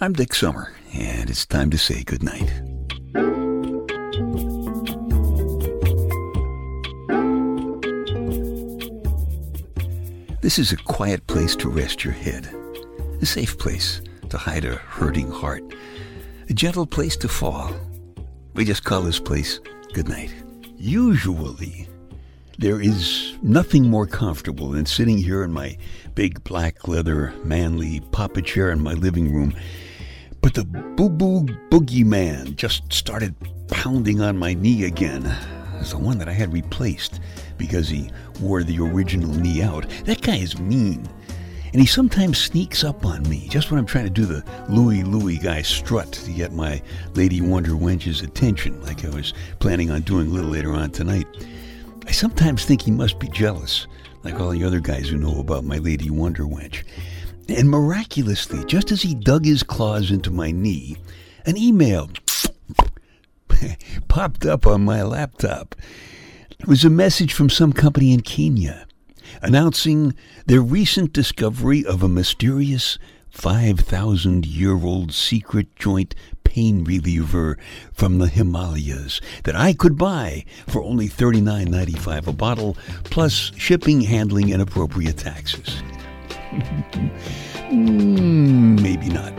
I'm Dick Summer, and it's time to say goodnight. This is a quiet place to rest your head, a safe place to hide a hurting heart, a gentle place to fall. We just call this place goodnight. Usually, there is nothing more comfortable than sitting here in my big black leather manly papa chair in my living room. But the boo boo boogie man just started pounding on my knee again. It's the one that I had replaced because he wore the original knee out. That guy is mean. And he sometimes sneaks up on me just when I'm trying to do the Louie Louie guy strut to get my Lady Wonder wench's attention, like I was planning on doing a little later on tonight. I sometimes think he must be jealous, like all the other guys who know about my Lady Wonder wench. And miraculously, just as he dug his claws into my knee, an email popped up on my laptop. It was a message from some company in Kenya announcing their recent discovery of a mysterious 5,000 year old secret joint pain reliever from the Himalayas that I could buy for only $39.95 a bottle, plus shipping, handling, and appropriate taxes. Mm, maybe not.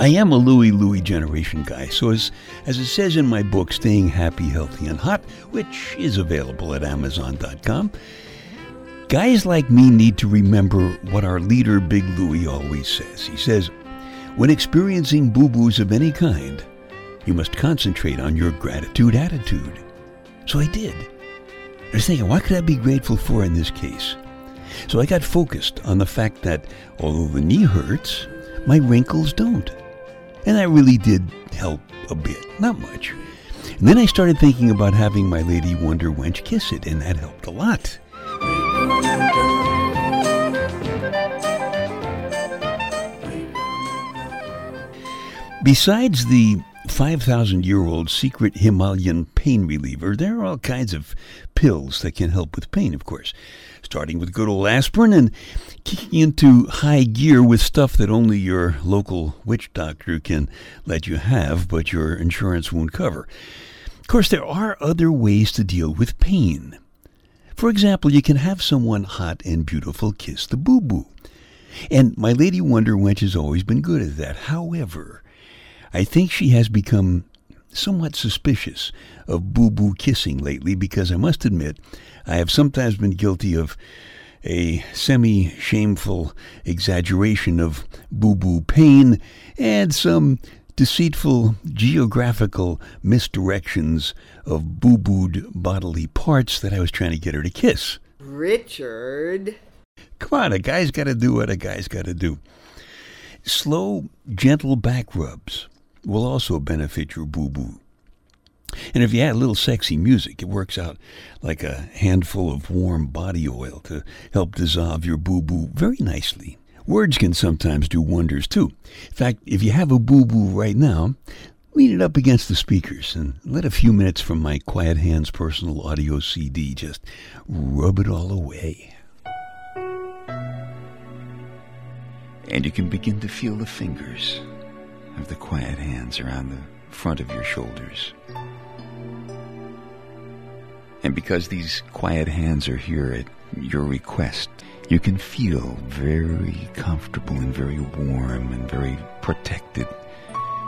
I am a Louie Louie generation guy, so as, as it says in my book, Staying Happy, Healthy, and Hot, which is available at Amazon.com, guys like me need to remember what our leader, Big Louie, always says. He says, when experiencing boo boos of any kind, you must concentrate on your gratitude attitude. So I did. I was thinking, what could I be grateful for in this case? So I got focused on the fact that although the knee hurts, my wrinkles don't. And that really did help a bit, not much. And then I started thinking about having my Lady Wonder Wench kiss it, and that helped a lot. Besides the 5,000 year old secret Himalayan pain reliever, there are all kinds of pills that can help with pain, of course. Starting with good old aspirin and kicking into high gear with stuff that only your local witch doctor can let you have, but your insurance won't cover. Of course, there are other ways to deal with pain. For example, you can have someone hot and beautiful kiss the boo boo. And my Lady Wonder Wench has always been good at that. However, I think she has become somewhat suspicious of boo boo kissing lately because I must admit I have sometimes been guilty of a semi shameful exaggeration of boo boo pain and some deceitful geographical misdirections of boo booed bodily parts that I was trying to get her to kiss. Richard. Come on, a guy's got to do what a guy's got to do. Slow, gentle back rubs will also benefit your boo boo. And if you add a little sexy music, it works out like a handful of warm body oil to help dissolve your boo boo very nicely. Words can sometimes do wonders too. In fact, if you have a boo boo right now, lean it up against the speakers and let a few minutes from my Quiet Hands personal audio CD just rub it all away. And you can begin to feel the fingers of the quiet hands around the front of your shoulders. And because these quiet hands are here at your request, you can feel very comfortable and very warm and very protected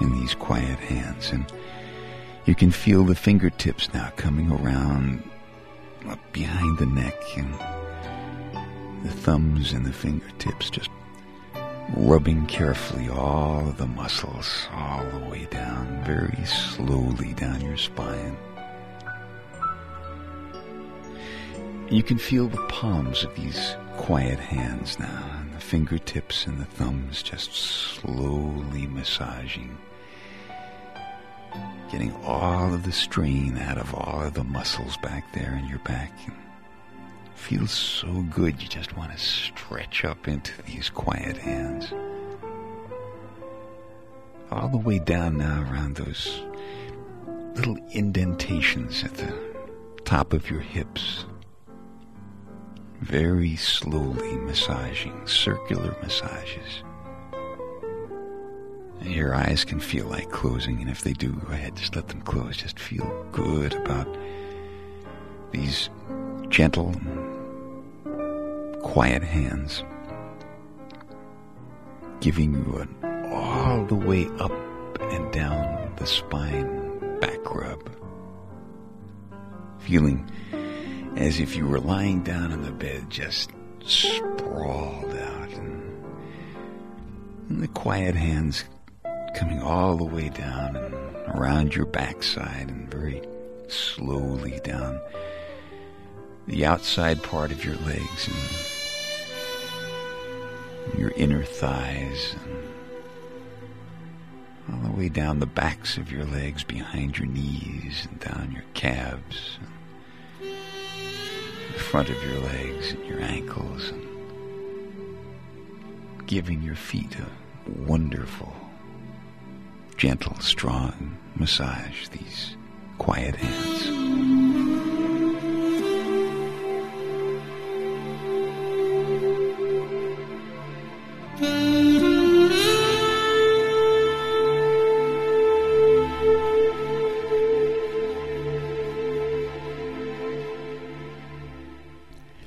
in these quiet hands. And you can feel the fingertips now coming around up behind the neck and the thumbs and the fingertips just rubbing carefully all the muscles all the way down, very slowly down your spine. You can feel the palms of these quiet hands now, and the fingertips and the thumbs just slowly massaging, getting all of the strain out of all of the muscles back there in your back. Feels so good, you just want to stretch up into these quiet hands. All the way down now around those little indentations at the top of your hips. Very slowly massaging, circular massages. Your eyes can feel like closing, and if they do, go ahead, just let them close. Just feel good about these gentle, quiet hands giving you an all the way up and down the spine back rub. Feeling as if you were lying down in the bed, just sprawled out, and, and the quiet hands coming all the way down and around your backside and very slowly down the outside part of your legs and your inner thighs all the way down the backs of your legs behind your knees and down your calves the front of your legs and your ankles and giving your feet a wonderful gentle, strong massage these quiet hands.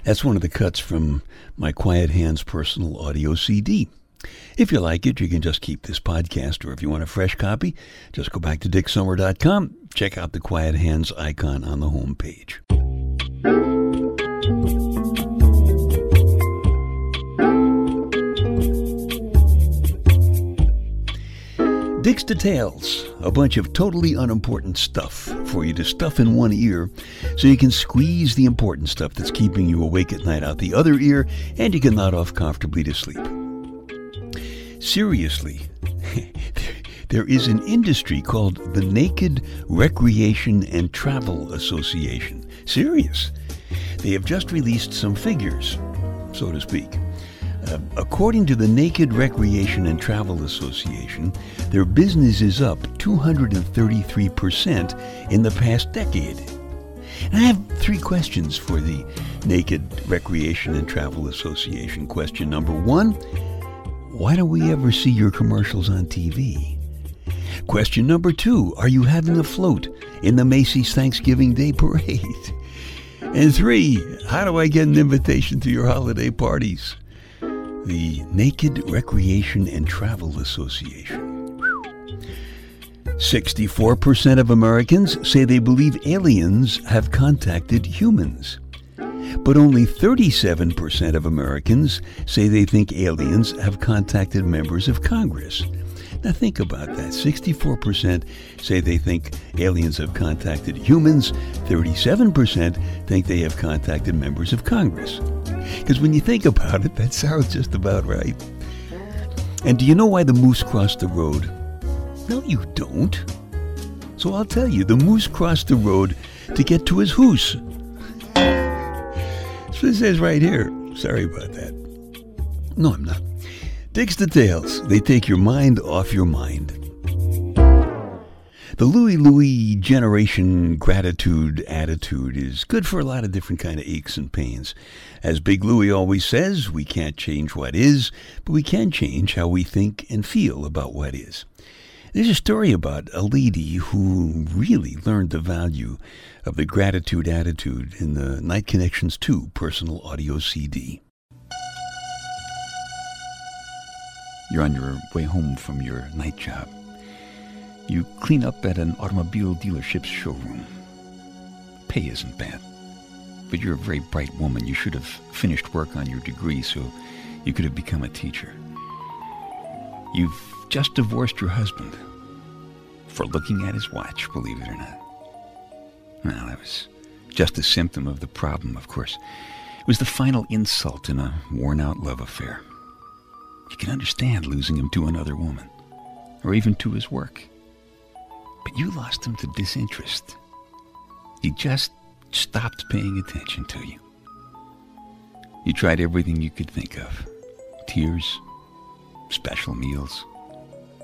That's one of the cuts from my Quiet Hands personal audio CD. If you like it, you can just keep this podcast, or if you want a fresh copy, just go back to dicksummer.com. Check out the Quiet Hands icon on the home Dick's Details, a bunch of totally unimportant stuff for you to stuff in one ear so you can squeeze the important stuff that's keeping you awake at night out the other ear and you can nod off comfortably to sleep. Seriously, there is an industry called the Naked Recreation and Travel Association. Serious. They have just released some figures, so to speak. Uh, according to the Naked Recreation and Travel Association, their business is up 233% in the past decade. And I have three questions for the Naked Recreation and Travel Association. Question number one why don't we ever see your commercials on TV? Question number two Are you having a float in the Macy's Thanksgiving Day Parade? And three, how do I get an invitation to your holiday parties? The Naked Recreation and Travel Association. 64% of Americans say they believe aliens have contacted humans. But only 37% of Americans say they think aliens have contacted members of Congress. Now think about that. 64% say they think aliens have contacted humans. 37% think they have contacted members of Congress. Because when you think about it, that sounds just about right. And do you know why the moose crossed the road? No, you don't. So I'll tell you, the moose crossed the road to get to his hoose. So it says right here. Sorry about that. No, I'm not. Dick's details. They take your mind off your mind. The Louie Louie generation gratitude attitude is good for a lot of different kind of aches and pains. As Big Louie always says, we can't change what is, but we can change how we think and feel about what is. There's a story about a lady who really learned the value of the gratitude attitude in the Night Connections 2 personal audio CD. You're on your way home from your night job. You clean up at an automobile dealership's showroom. Pay isn't bad. But you're a very bright woman. You should have finished work on your degree so you could have become a teacher. You've just divorced your husband for looking at his watch, believe it or not. Well, that was just a symptom of the problem, of course. It was the final insult in a worn out love affair. You can understand losing him to another woman, or even to his work. But you lost him to disinterest. He just stopped paying attention to you. You tried everything you could think of tears, special meals,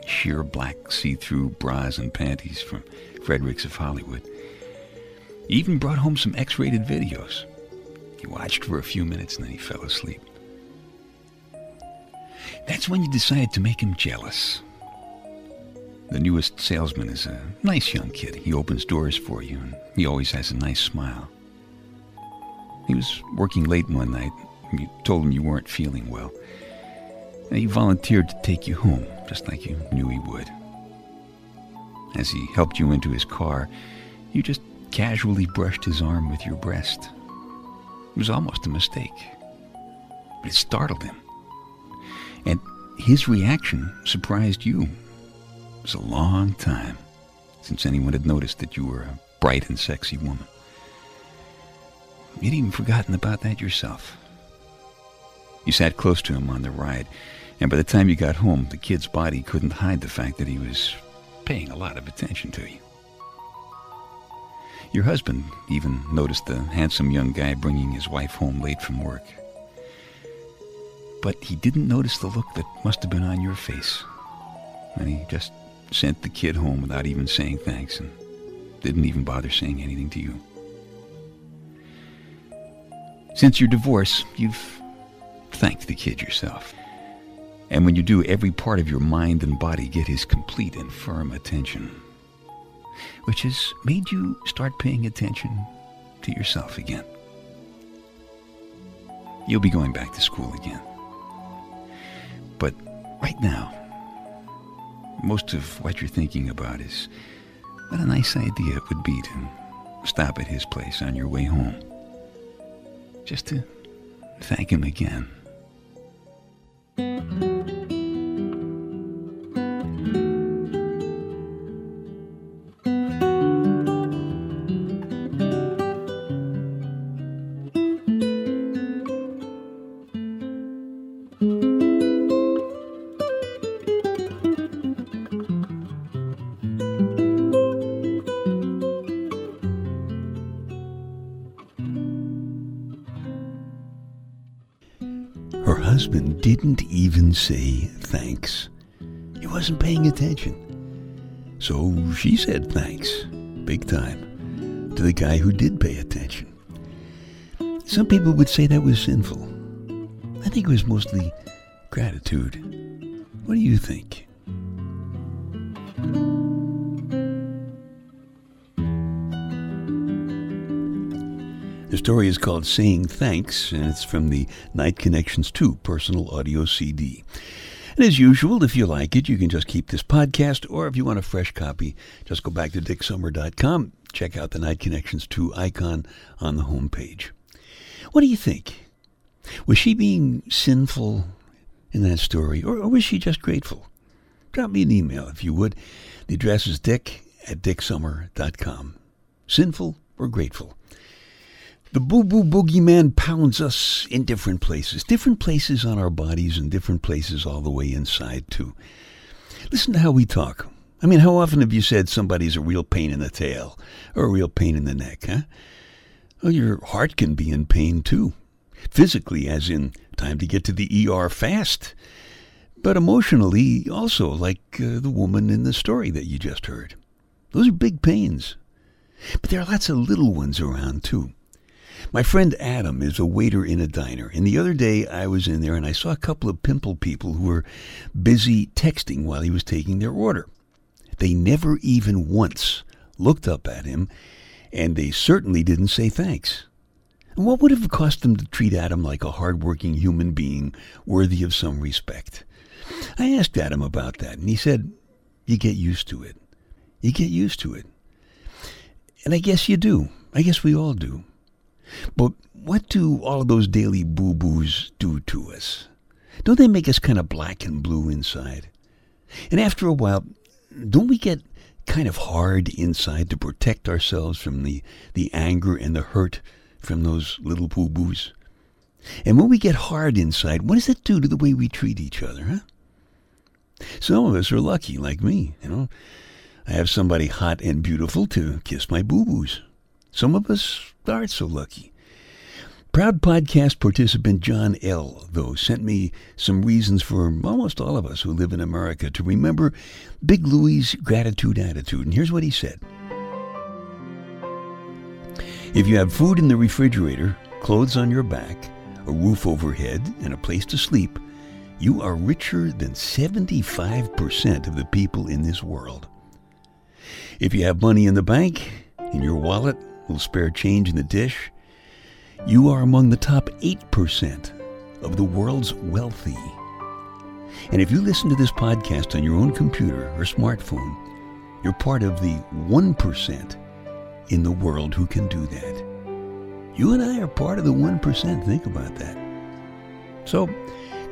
sheer black see-through bras and panties from Fredericks of Hollywood. Even brought home some X-rated videos. He watched for a few minutes and then he fell asleep. That's when you decide to make him jealous. The newest salesman is a nice young kid. He opens doors for you and he always has a nice smile. He was working late one night. You told him you weren't feeling well. And he volunteered to take you home, just like you knew he would. As he helped you into his car, you just casually brushed his arm with your breast. It was almost a mistake. But it startled him. And his reaction surprised you. It was a long time since anyone had noticed that you were a bright and sexy woman. You'd even forgotten about that yourself. You sat close to him on the ride, and by the time you got home, the kid's body couldn't hide the fact that he was paying a lot of attention to you. Your husband even noticed the handsome young guy bringing his wife home late from work. But he didn't notice the look that must have been on your face. And he just sent the kid home without even saying thanks and didn't even bother saying anything to you. Since your divorce, you've thanked the kid yourself. And when you do, every part of your mind and body get his complete and firm attention, which has made you start paying attention to yourself again. You'll be going back to school again. But right now, most of what you're thinking about is what a nice idea it would be to stop at his place on your way home. Just to thank him again. Husband didn't even say thanks. He wasn't paying attention. So she said thanks, big time, to the guy who did pay attention. Some people would say that was sinful. I think it was mostly gratitude. What do you think? Story is called Saying Thanks, and it's from the Night Connections 2 personal audio CD. And as usual, if you like it, you can just keep this podcast, or if you want a fresh copy, just go back to dicksummer.com, check out the Night Connections 2 icon on the home page. What do you think? Was she being sinful in that story, or, or was she just grateful? Drop me an email if you would. The address is dick at dicksummer.com. Sinful or grateful? The boo boo boogeyman pounds us in different places, different places on our bodies and different places all the way inside, too. Listen to how we talk. I mean, how often have you said somebody's a real pain in the tail or a real pain in the neck, huh? Well, your heart can be in pain, too. Physically, as in time to get to the ER fast. But emotionally, also, like uh, the woman in the story that you just heard. Those are big pains. But there are lots of little ones around, too. My friend Adam is a waiter in a diner, and the other day I was in there and I saw a couple of pimple people who were busy texting while he was taking their order. They never even once looked up at him, and they certainly didn't say thanks. And what would have cost them to treat Adam like a hard-working human being worthy of some respect? I asked Adam about that, and he said, You get used to it. You get used to it. And I guess you do. I guess we all do. But what do all of those daily boo boos do to us? Don't they make us kind of black and blue inside? And after a while, don't we get kind of hard inside to protect ourselves from the, the anger and the hurt from those little boo boos? And when we get hard inside, what does it do to the way we treat each other, huh? Some of us are lucky, like me, you know. I have somebody hot and beautiful to kiss my boo boos. Some of us aren't so lucky. Proud podcast participant John L., though, sent me some reasons for almost all of us who live in America to remember Big Louie's gratitude attitude. And here's what he said If you have food in the refrigerator, clothes on your back, a roof overhead, and a place to sleep, you are richer than 75% of the people in this world. If you have money in the bank, in your wallet, spare change in the dish, you are among the top 8% of the world's wealthy. And if you listen to this podcast on your own computer or smartphone, you're part of the 1% in the world who can do that. You and I are part of the 1%. Think about that. So,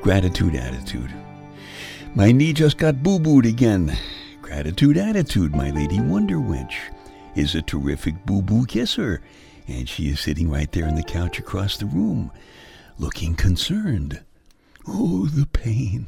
gratitude attitude. My knee just got boo booed again. Gratitude attitude, my lady Wonder Wench, is a terrific boo boo kisser, and she is sitting right there on the couch across the room, looking concerned. Oh, the pain.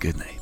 Good night.